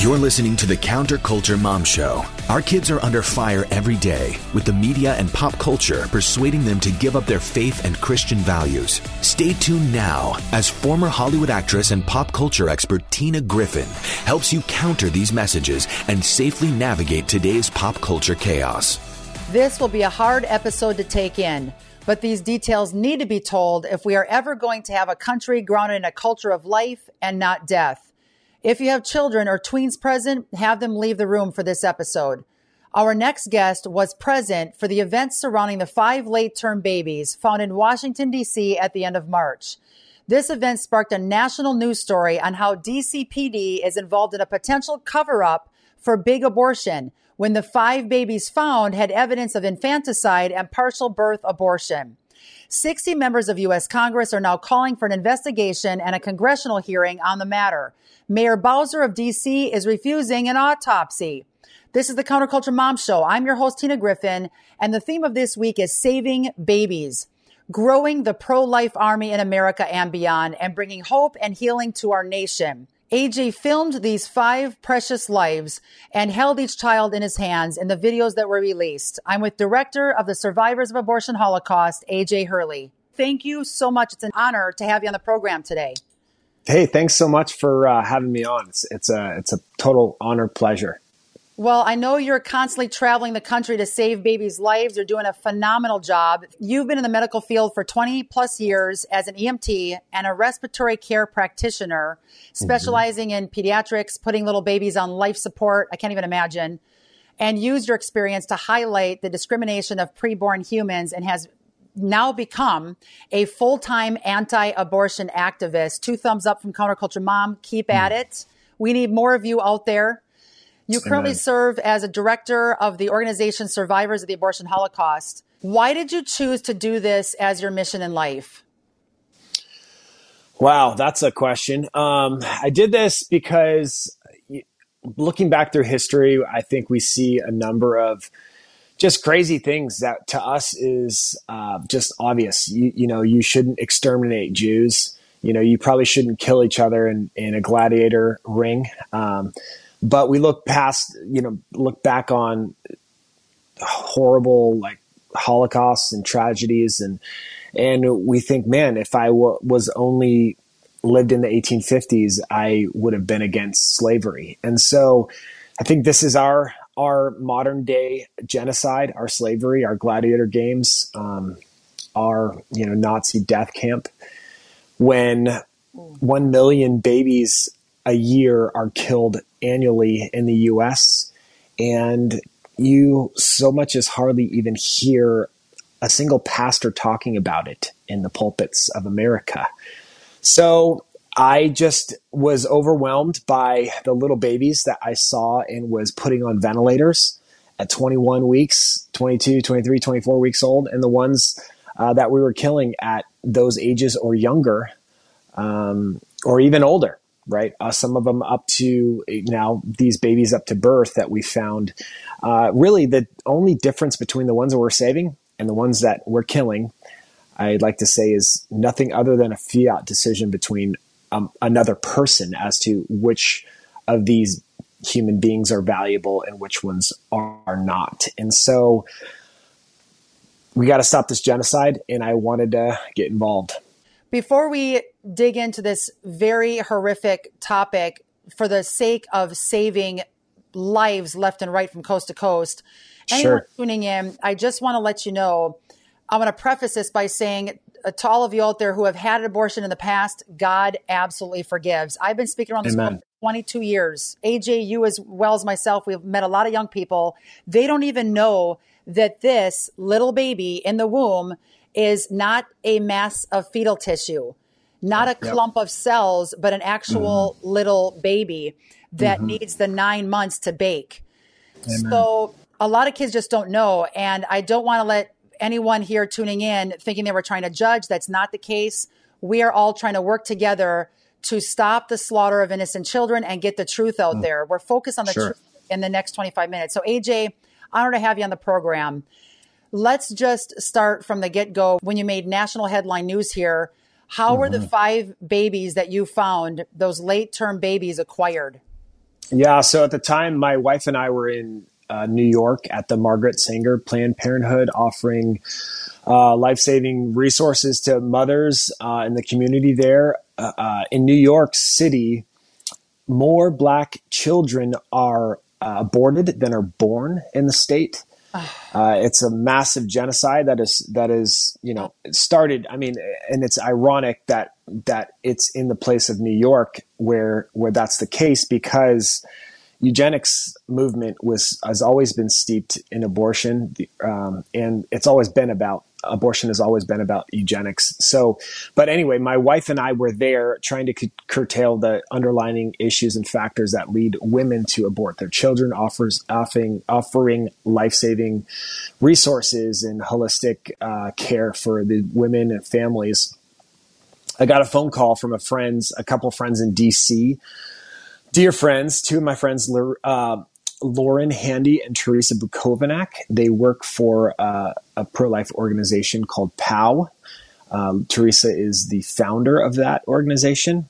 You're listening to the Counterculture Mom Show. Our kids are under fire every day, with the media and pop culture persuading them to give up their faith and Christian values. Stay tuned now as former Hollywood actress and pop culture expert Tina Griffin helps you counter these messages and safely navigate today's pop culture chaos. This will be a hard episode to take in, but these details need to be told if we are ever going to have a country grounded in a culture of life and not death. If you have children or tweens present, have them leave the room for this episode. Our next guest was present for the events surrounding the five late term babies found in Washington, D.C. at the end of March. This event sparked a national news story on how DCPD is involved in a potential cover up for big abortion when the five babies found had evidence of infanticide and partial birth abortion. 60 members of U.S. Congress are now calling for an investigation and a congressional hearing on the matter. Mayor Bowser of DC is refusing an autopsy. This is the Counterculture Mom Show. I'm your host, Tina Griffin, and the theme of this week is saving babies, growing the pro life army in America and beyond, and bringing hope and healing to our nation. AJ filmed these five precious lives and held each child in his hands in the videos that were released. I'm with director of the Survivors of Abortion Holocaust, AJ Hurley. Thank you so much. It's an honor to have you on the program today. Hey, thanks so much for uh, having me on. It's, it's a it's a total honor, pleasure. Well, I know you're constantly traveling the country to save babies' lives. You're doing a phenomenal job. You've been in the medical field for 20 plus years as an EMT and a respiratory care practitioner, specializing mm-hmm. in pediatrics, putting little babies on life support. I can't even imagine. And used your experience to highlight the discrimination of preborn humans and has now become a full time anti abortion activist. Two thumbs up from Counterculture Mom. Keep mm. at it. We need more of you out there. You currently Amen. serve as a director of the organization Survivors of the Abortion Holocaust. Why did you choose to do this as your mission in life? Wow, that's a question. Um, I did this because looking back through history, I think we see a number of just crazy things that to us is uh, just obvious. You, you know, you shouldn't exterminate Jews. You know, you probably shouldn't kill each other in, in a gladiator ring. Um, but we look past, you know, look back on horrible like holocausts and tragedies and and we think man if I w- was only lived in the 1850s i would have been against slavery. And so i think this is our our modern day genocide, our slavery, our gladiator games, um, our you know Nazi death camp, when one million babies a year are killed annually in the U.S. and you so much as hardly even hear a single pastor talking about it in the pulpits of America. So I just was overwhelmed by the little babies that I saw and was putting on ventilators at 21 weeks, 22, 23, 24 weeks old, and the ones uh, that we were killing at those ages or younger, um, or even older, right? Uh, some of them up to now these babies up to birth that we found. Uh, really, the only difference between the ones that we're saving and the ones that we're killing, I'd like to say, is nothing other than a fiat decision between um, another person as to which of these human beings are valuable and which ones are not. And so we got to stop this genocide, and I wanted to get involved. Before we dig into this very horrific topic, for the sake of saving lives left and right from coast to coast, anyone sure. tuning in, I just want to let you know. I want to preface this by saying uh, to all of you out there who have had an abortion in the past, God absolutely forgives. I've been speaking around this world for 22 years. AJ, you as well as myself, we've met a lot of young people. They don't even know that this little baby in the womb is not a mass of fetal tissue, not a yep. clump of cells, but an actual mm-hmm. little baby that mm-hmm. needs the nine months to bake. Amen. So a lot of kids just don't know. And I don't want to let anyone here tuning in thinking they were trying to judge. That's not the case. We are all trying to work together to stop the slaughter of innocent children and get the truth out mm. there. We're focused on the sure. truth in the next 25 minutes. So, AJ, honor to have you on the program. Let's just start from the get go. When you made national headline news here, how mm-hmm. were the mm-hmm. five babies that you found, those late term babies, acquired? Yeah. So at the time, my wife and I were in uh, New York at the Margaret Sanger Planned Parenthood, offering uh, life saving resources to mothers uh, in the community there. Uh, uh, in New York City, more black children are uh, aborted than are born in the state. Uh, it's a massive genocide that is that is you know started. I mean, and it's ironic that that it's in the place of New York where where that's the case because eugenics movement was has always been steeped in abortion, um, and it's always been about abortion has always been about eugenics. So, but anyway, my wife and I were there trying to c- curtail the underlying issues and factors that lead women to abort their children, offers offering offering life saving resources and holistic uh, care for the women and families. I got a phone call from a friends, a couple friends in DC dear friends, two of my friends, uh, Lauren Handy and Terrisa Bukovinac. They work for uh, a pro life organization called POW. Um, Teresa is the founder of that organization.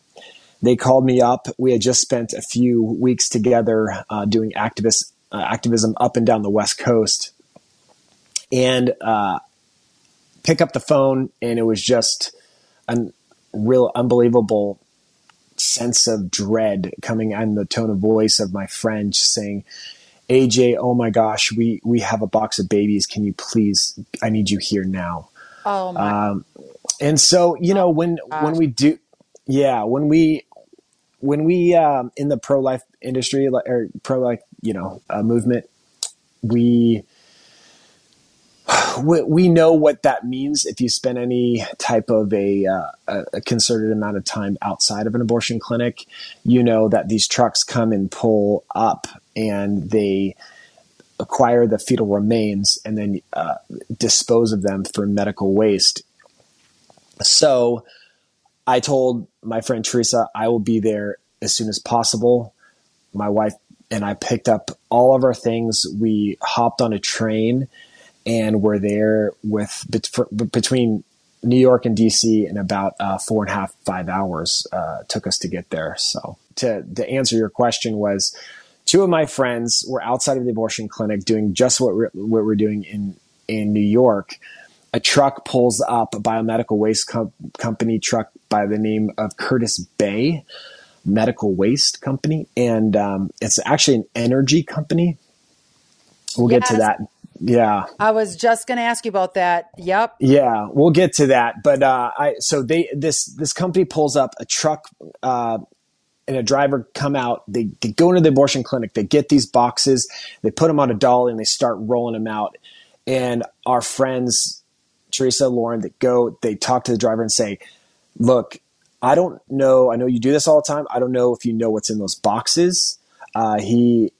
They called me up. We had just spent a few weeks together uh, doing activist uh, activism up and down the West Coast, and uh, pick up the phone, and it was just a real unbelievable sense of dread coming on the tone of voice of my friend saying, AJ, oh my gosh, we, we have a box of babies. Can you please, I need you here now. Oh my. Um, and so, you know, when, gosh. when we do, yeah, when we, when we, um, in the pro-life industry or pro-life, you know, uh, movement, we, we know what that means if you spend any type of a, uh, a concerted amount of time outside of an abortion clinic. You know that these trucks come and pull up and they acquire the fetal remains and then uh, dispose of them for medical waste. So I told my friend Terrisa I will be there as soon as possible. My wife and I picked up all of our things. We hopped on a train and we're there with between New York and DC in about uh, four and a half five hours uh, took us to get there. So to to answer your question was two of my friends were outside of the abortion clinic doing just what we're, what we're doing in in New York. A truck pulls up a biomedical waste com- company truck by the name of Curtis Bay Medical Waste Company, and um, it's actually an energy company. We'll yes. get to that yeah. I was just going to ask you about that. Yep. Yeah, we'll get to that. But uh, I so they this this company pulls up a truck uh, and a driver come out. They, they go into the abortion clinic. They get these boxes. They put them on a dolly and they start rolling them out. And our friends Terrisa, Lauren, that go they talk to the driver and say, "Look, I don't know. I know you do this all the time. I don't know if you know what's in those boxes." Uh, he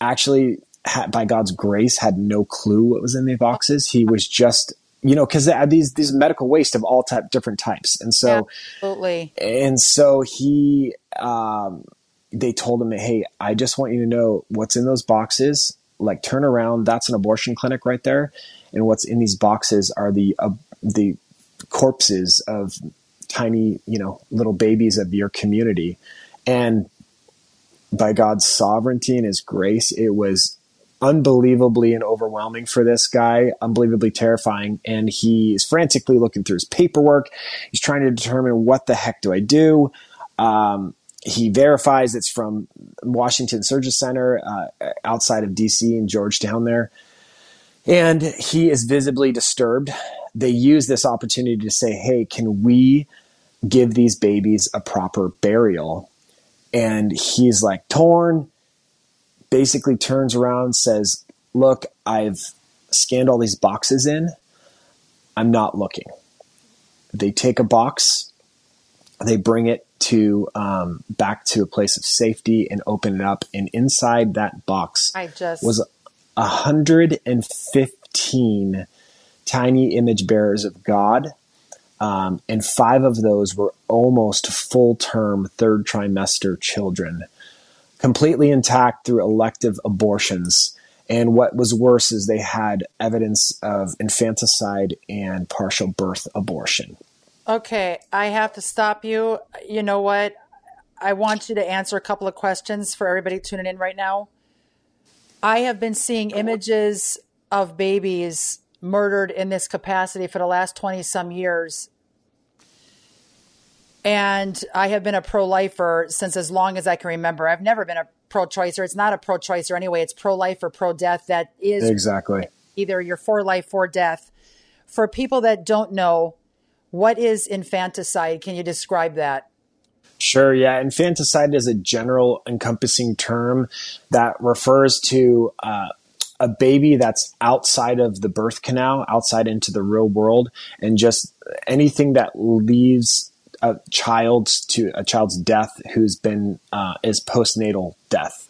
actually had, by God's grace, had no clue what was in the boxes. He was just, you know, because these these medical waste of all type different types, and so absolutely, and so he, um, they told him, hey, I just want you to know what's in those boxes. Like, turn around. That's an abortion clinic right there, and what's in these boxes are the uh, the corpses of tiny, you know, little babies of your community, and by God's sovereignty and His grace, it was unbelievably and overwhelming for this guy, unbelievably terrifying. And he's frantically looking through his paperwork. He's trying to determine what the heck do I do. Um, he verifies it's from Washington Surgery Center uh, outside of DC in Georgetown there. And he is visibly disturbed. They use this opportunity to say, hey, can we give these babies a proper burial? And he's like torn basically turns around says, Look, I've scanned all these boxes in. I'm not looking. They take a box, they bring it to um, back to a place of safety and open it up. And inside that box I just was 115 tiny image bearers of God. Um, and five of those were almost full term third trimester children completely intact through elective abortions. And what was worse is they had evidence of infanticide and partial birth abortion. Okay, I have to stop you. You know what? I want you to answer a couple of questions for everybody tuning in right now. I have been seeing images of babies murdered in this capacity for the last 20 some years. And I have been a pro lifer since as long as I can remember. I've never been a pro choicer. It's not a pro choicer anyway. It's pro life or pro death. That is exactly either you're for life or death. For people that don't know, what is infanticide? Can you describe that? Sure, yeah. Infanticide is a general encompassing term that refers to uh, a baby that's outside of the birth canal, outside into the real world, and just anything that leaves a child to a child's death who's been uh, is postnatal death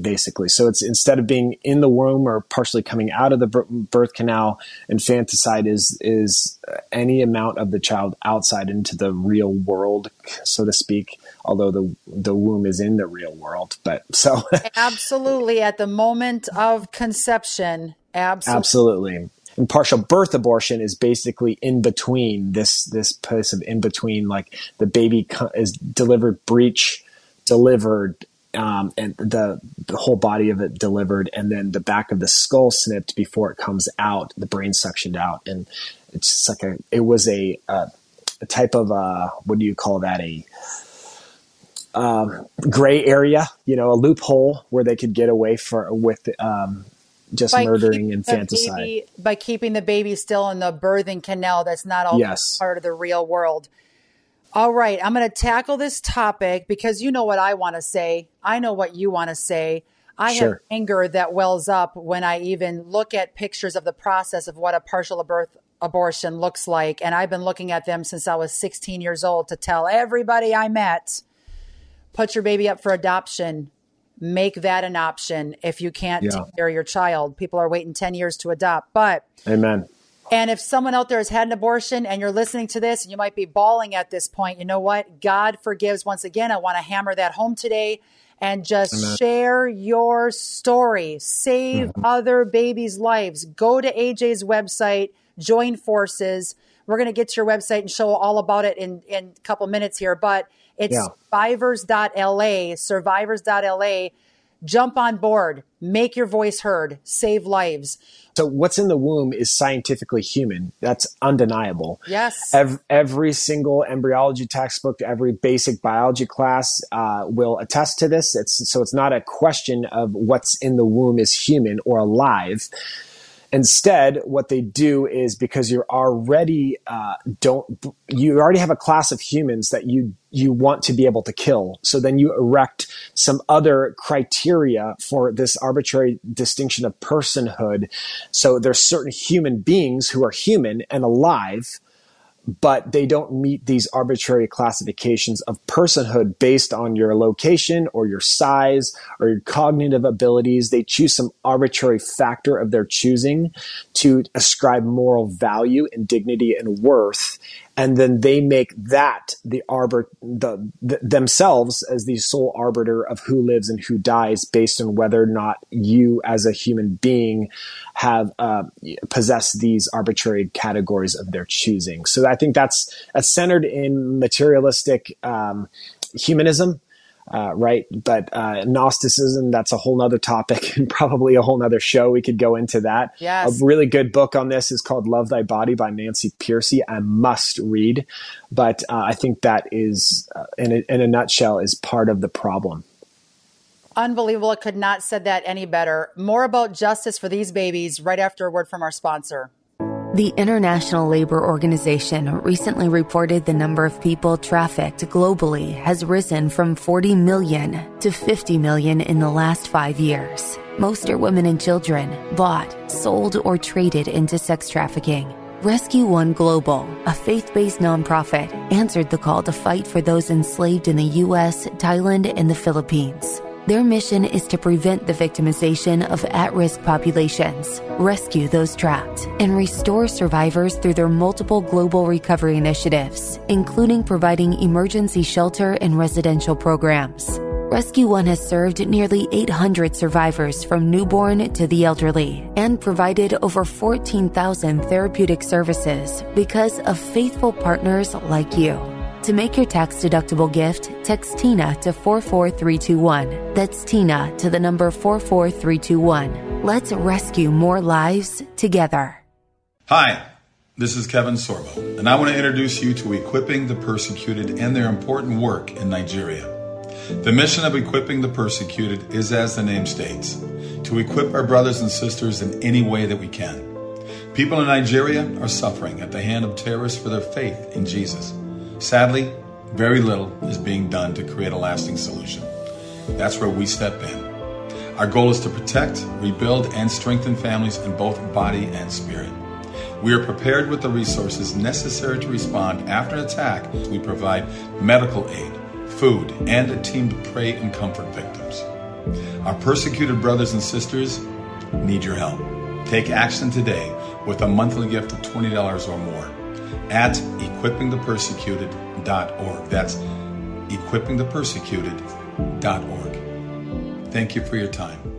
basically. So it's instead of being in the womb or partially coming out of the birth canal, infanticide is is any amount of the child outside into the real world, so to speak. Although the the womb is in the real world, but so absolutely at the moment of conception, absolutely. absolutely. And partial birth abortion is basically in between this this place of in between, like the baby is delivered breech, delivered um, and the, the whole body of it delivered, and then the back of the skull snipped before it comes out, the brain suctioned out, and it's like a it was a, a, a type of uh, what do you call that? A um, gray area, you know, a loophole where they could get away for with um, just by murdering infanticide baby, by keeping the baby still in the birthing canal. That's not all yes. part of the real world. All right, I'm going to tackle this topic because you know what I want to say. I know what you want to say. I sure. have anger that wells up when I even look at pictures of the process of what a partial birth abortion looks like. And I've been looking at them since I was 16 years old to tell everybody I met put your baby up for adoption. Make that an option if you can't yeah. take care of your child. People are waiting 10 years to adopt. But Amen. And if someone out there has had an abortion and you're listening to this and you might be bawling at this point, you know what? God forgives. Once again, I want to hammer that home today and just Amen. share your story. Save mm-hmm. other babies' lives. Go to AJ's website, join forces. We're going to get to your website and show all about it in, in a couple minutes here, but it's yeah. survivors.la, survivors.la. Jump on board, make your voice heard, save lives. So what's in the womb is scientifically human. That's undeniable. Yes. Every, every single embryology textbook, every basic biology class uh, will attest to this. It's so it's not a question of what's in the womb is human or alive. Instead, what they do is because you're already uh, don't you already have a class of humans that you you want to be able to kill. So then you erect some other criteria for this arbitrary distinction of personhood. So there's certain human beings who are human and alive but they don't meet these arbitrary classifications of personhood based on your location or your size or your cognitive abilities. They choose some arbitrary factor of their choosing to ascribe moral value and dignity and worth and then they make that the arbiter the, the, themselves as the sole arbiter of who lives and who dies based on whether or not you as a human being have uh, possess these arbitrary categories of their choosing. So i think that's, that's centered in materialistic um, humanism uh, right? But uh, Gnosticism, that's a whole nother topic and probably a whole nother show. We could go into that. Yes. A really good book on this is called Love Thy Body by Nancy Pearcey. I must read. But uh, I think that is, uh, in a, in a nutshell, is part of the problem. Unbelievable. I could not said that any better. More about justice for these babies right after a word from our sponsor. The International Labor Organization recently reported the number of people trafficked globally has risen from 40 million to 50 million in the last five years. Most are women and children, bought, sold, or traded into sex trafficking. Rescue One Global, a faith based nonprofit, answered the call to fight for those enslaved in the U.S., Thailand, and the Philippines. Their mission is to prevent the victimization of at risk populations, rescue those trapped, and restore survivors through their multiple global recovery initiatives, including providing emergency shelter and residential programs. Rescue One has served nearly 800 survivors from newborn to the elderly and provided over 14,000 therapeutic services because of faithful partners like you. To make your tax deductible gift, text Tina to 44321. That's Tina to the number 44321. Let's rescue more lives together. Hi, this is Kevin Sorbo, and I want to introduce you to Equipping the Persecuted and their important work in Nigeria. The mission of Equipping the Persecuted is, as the name states, to equip our brothers and sisters in any way that we can. People in Nigeria are suffering at the hand of terrorists for their faith in Jesus. Sadly, very little is being done to create a lasting solution. That's where we step in. Our goal is to protect, rebuild, and strengthen families in both body and spirit. We are prepared with the resources necessary to respond after an attack. We provide medical aid, food, and a team to pray and comfort victims. Our persecuted brothers and sisters need your help. Take action today with a monthly gift of $20 or more at equippingthepersecuted.org. That's equippingthepersecuted.org. Thank you for your time.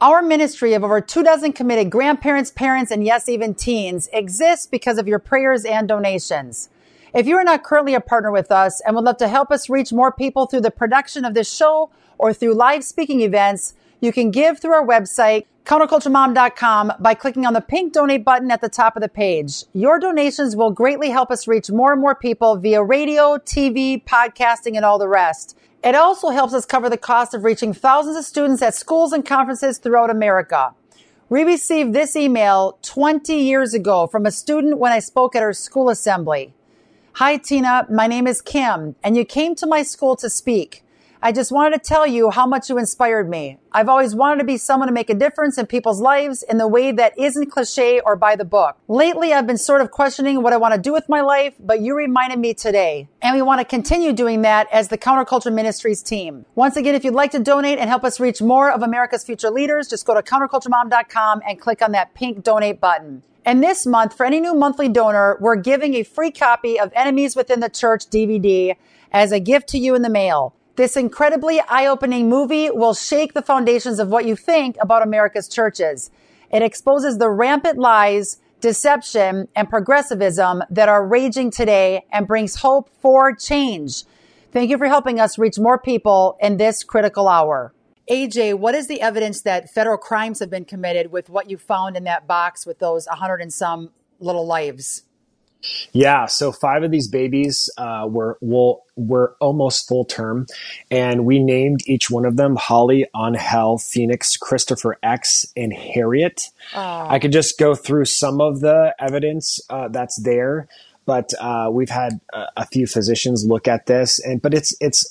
Our ministry of over two dozen committed grandparents, parents, and yes, even teens exists because of your prayers and donations. If you are not currently a partner with us and would love to help us reach more people through the production of this show or through live speaking events, you can give through our website, counterculturemom.com by clicking on the pink donate button at the top of the page. Your donations will greatly help us reach more and more people via radio, TV, podcasting, and all the rest. It also helps us cover the cost of reaching thousands of students at schools and conferences throughout America. We received this email 20 years ago from a student when I spoke at our school assembly. Hi, Tina. My name is Kim, and you came to my school to speak. I just wanted to tell you how much you inspired me. I've always wanted to be someone to make a difference in people's lives in the way that isn't cliche or by the book. Lately, I've been sort of questioning what I want to do with my life, but you reminded me today. And we want to continue doing that as the Counterculture Ministries team. Once again, if you'd like to donate and help us reach more of America's future leaders, just go to counterculturemom.com and click on that pink donate button. And this month, for any new monthly donor, we're giving a free copy of Enemies Within the Church DVD as a gift to you in the mail. This incredibly eye-opening movie will shake the foundations of what you think about America's churches. It exposes the rampant lies, deception, and progressivism that are raging today and brings hope for change. Thank you for helping us reach more people in this critical hour. AJ, what is the evidence that federal crimes have been committed with what you found in that box with those 100 and some little lives? Yeah, so five of these babies uh, were will were almost full term, and we named each one of them Holly, Angel, Phoenix, Christopher X, and Harriet. Oh. I could just go through some of the evidence uh, that's there, but uh, we've had a, a, few physicians look at this, and but it's it's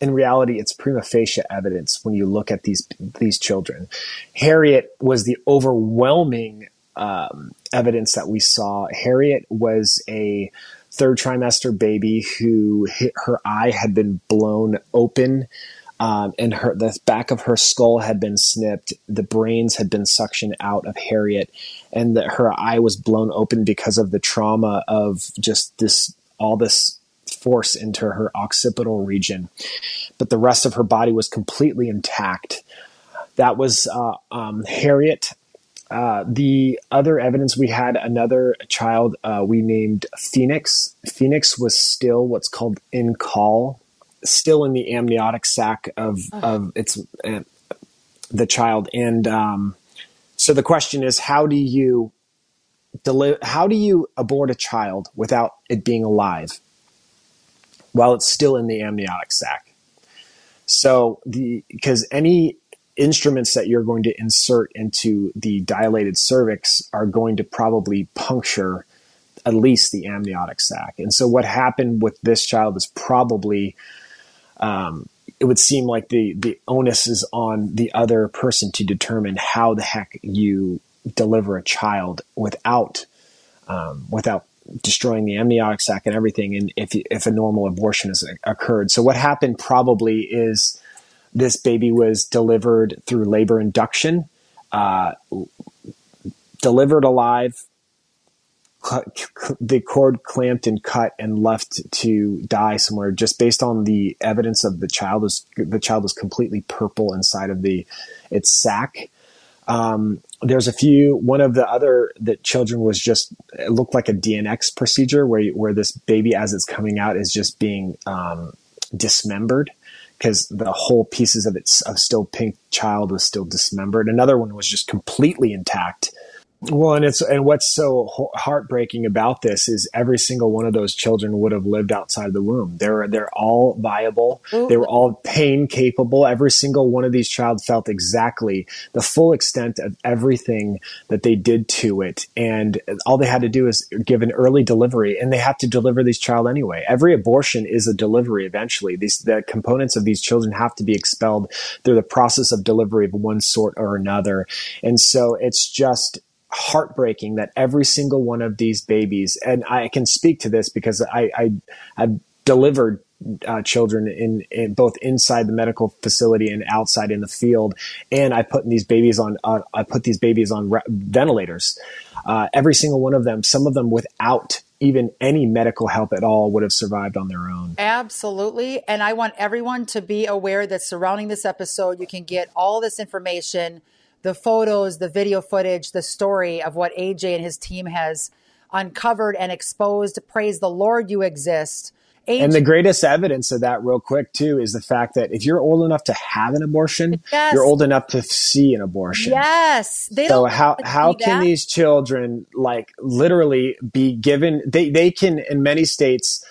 in reality it's prima facie evidence when you look at these these children. Harriet was the overwhelming um, evidence that we saw. Harriet was a third trimester baby who hit, her eye had been blown open. Um, and her the back of her skull had been snipped. The brains had been suctioned out of Harriet, and that her eye was blown open because of the trauma of just this all this force into her occipital region. But the rest of her body was completely intact. That was uh, um, Harriet. Uh, the other evidence we had another child uh, we named Phoenix. Phoenix was still what's called en caul, still in the amniotic sac of uh-huh. of its uh, the child. And um, so the question is, how do you deli- How do you abort a child without it being alive while it's still in the amniotic sac? So the because any instruments that you're going to insert into the dilated cervix are going to probably puncture at least the amniotic sac. And so what happened with this child is probably um, it would seem like the the onus is on the other person to determine how the heck you deliver a child without um, without destroying the amniotic sac and everything and if if a normal abortion has occurred. So what happened probably is this baby was delivered through labor induction, uh, delivered alive, the cord clamped and cut and left to die somewhere just based on the evidence of the child was the child was completely purple inside of the its sac Um, there's a few. One of the other that children was just it looked like a D&X procedure where where this baby as it's coming out is just being um, dismembered because the whole pieces of its of still pink child was still dismembered. Another one was just completely intact well, and it's and what's so heartbreaking about this is every single one of those children would have lived outside the womb. They're they're all viable. Ooh. They were all pain capable. Every single one of these child felt exactly the full extent of everything that they did to it, and all they had to do is give an early delivery, and they have to deliver these child anyway. Every abortion is a delivery. Eventually, these the components of these children have to be expelled through the process of delivery of one sort or another, and so it's just heartbreaking that every single one of these babies, and I can speak to this because I, I have delivered uh, children in, in, both inside the medical facility and outside in the field, and I put these babies on uh, I put these babies on re- ventilators. Uh, every single one of them, some of them without even any medical help at all, would have survived on their own. Absolutely, and I want everyone to be aware that surrounding this episode, you can get all this information the photos, the video footage, the story of what AJ and his team has uncovered and exposed. Praise the Lord, you exist. AJ- and the greatest evidence of that, real quick, too, is the fact that if you're old enough to have an abortion, yes. you're old enough to see an abortion. Yes. They so how how can that. these children like literally be given? They they can in many states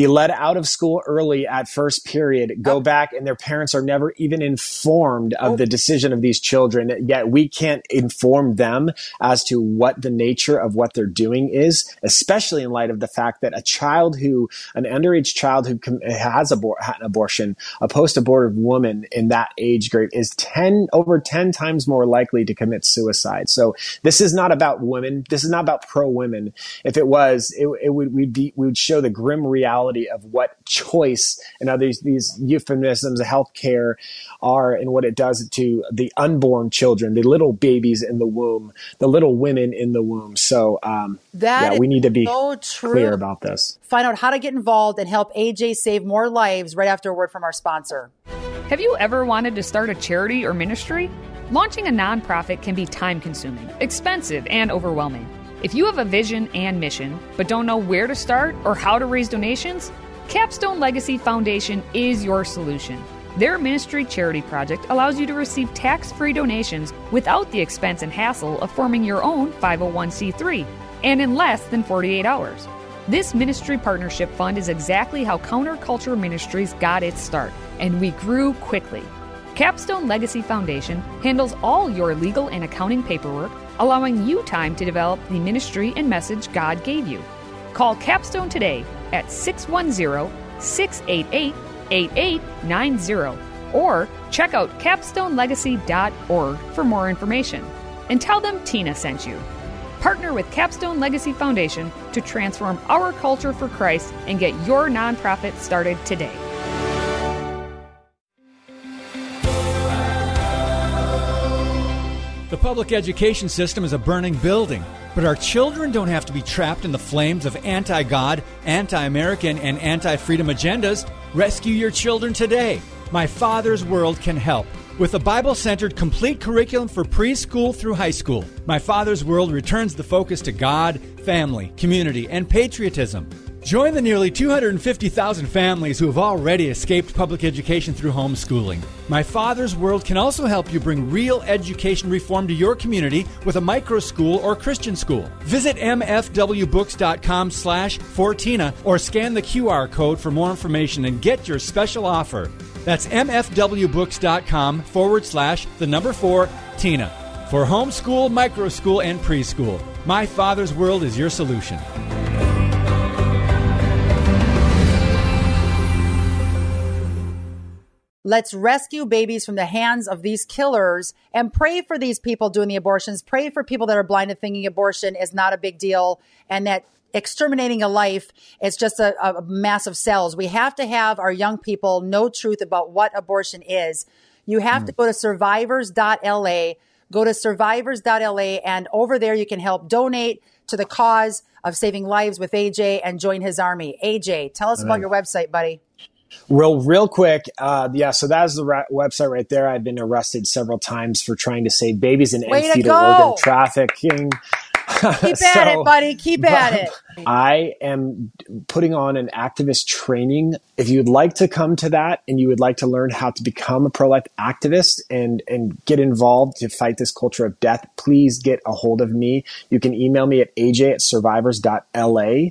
be let out of school early at first period, go oh. back, and their parents are never even informed of oh. the decision of these children. Yet we can't inform them as to what the nature of what they're doing is, especially in light of the fact that a child who, an underage child who com- has abor- an abortion, a post abortive woman in that age group is 10, over 10 times more likely to commit suicide. So this is not about women. This is not about pro women. If it was, it, it would, we'd be, we would show the grim reality reality of what choice and other these, these euphemisms of healthcare are and what it does to the unborn children, the little babies in the womb, the little women in the womb. So, um, that yeah, we need to be so clear about this. Find out how to get involved and help AJ save more lives right after a word from our sponsor. Have you ever wanted to start a charity or ministry? Launching a nonprofit can be time consuming, expensive, and overwhelming. If you have a vision and mission, but don't know where to start or how to raise donations, Capstone Legacy Foundation is your solution. Their ministry charity project allows you to receive tax free donations without the expense and hassle of forming your own 501c3 and in less than 48 hours. This ministry partnership fund is exactly how Counterculture Ministries got its start, and we grew quickly. Capstone Legacy Foundation handles all your legal and accounting paperwork allowing you time to develop the ministry and message God gave you. Call Capstone today at 610 688 8890 or check out capstonelegacy.org for more information. And tell them Tina sent you. Partner with Capstone Legacy Foundation to transform our culture for Christ and get your nonprofit started today. Public education system is a burning building, but our children don't have to be trapped in the flames of anti God, anti American, and anti freedom agendas. Rescue your children today. My Father's World can help. With a Bible centered complete curriculum for preschool through high school, My Father's World returns the focus to God, family, community, and patriotism. Join the nearly 250,000 families who have already escaped public education through homeschooling. My Father's World can also help you bring real education reform to your community with a micro school or Christian school. Visit mfwbooks.com slash Fortina or scan the QR code for more information and get your special offer. That's mfwbooks.com forward slash the number four Tina. For homeschool, micro school, and preschool, My Father's World is your solution. Let's rescue babies from the hands of these killers and pray for these people doing the abortions. Pray for people that are blind and thinking abortion is not a big deal and that exterminating a life is just a, a of cells. We have to have our young people know truth about what abortion is. You have mm. to go to survivors.la, go to survivors.la, and over there you can help donate to the cause of saving lives with AJ and join his army. AJ, tell us Amen. about your website, buddy. Real, real quick, uh, yeah. So that's the ra- website right there. I've been arrested several times for trying to save babies in Way to fetal organ trafficking. Keep So- at it, buddy. Keep at it. I am putting on an activist training. If you would like to come to that and you would like to learn how to become a pro life activist and, and get involved to fight this culture of death, please get a hold of me. You can email me at aj at survivors.la.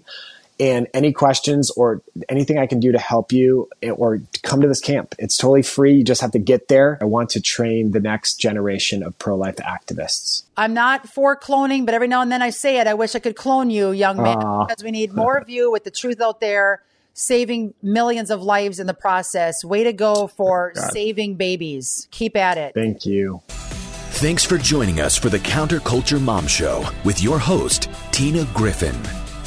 And any questions or anything I can do to help you or come to this camp, it's totally free. You just have to get there. I want to train the next generation of pro life activists. I'm not for cloning, but every now and then I say it. I wish I could clone you, young man, Aw. because we need more of you with the truth out there, saving millions of lives in the process. Way to go for oh, saving babies. Keep at it. Thank you. Thanks for joining us for the Counterculture Mom Show with your host, Tina Griffin.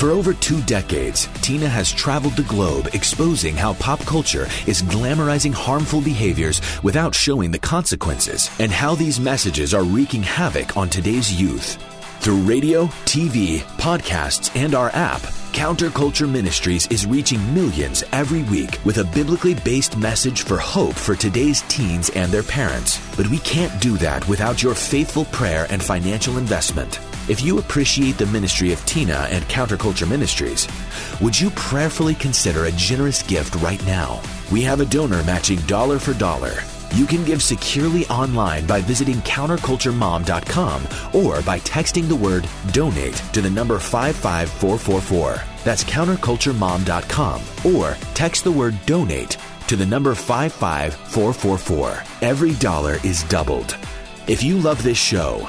For over two decades, Tina has traveled the globe exposing how pop culture is glamorizing harmful behaviors without showing the consequences and how these messages are wreaking havoc on today's youth. Through radio, TV, podcasts, and our app, Counterculture Ministries is reaching millions every week with a biblically based message for hope for today's teens and their parents. But we can't do that without your faithful prayer and financial investment. If you appreciate the ministry of Tina and Counterculture Ministries, would you prayerfully consider a generous gift right now? We have a donor matching dollar for dollar. You can give securely online by visiting counterculturemom.com or by texting the word donate to the number 55444. That's counterculturemom.com or text the word donate to the number 55444. Every dollar is doubled. If you love this show,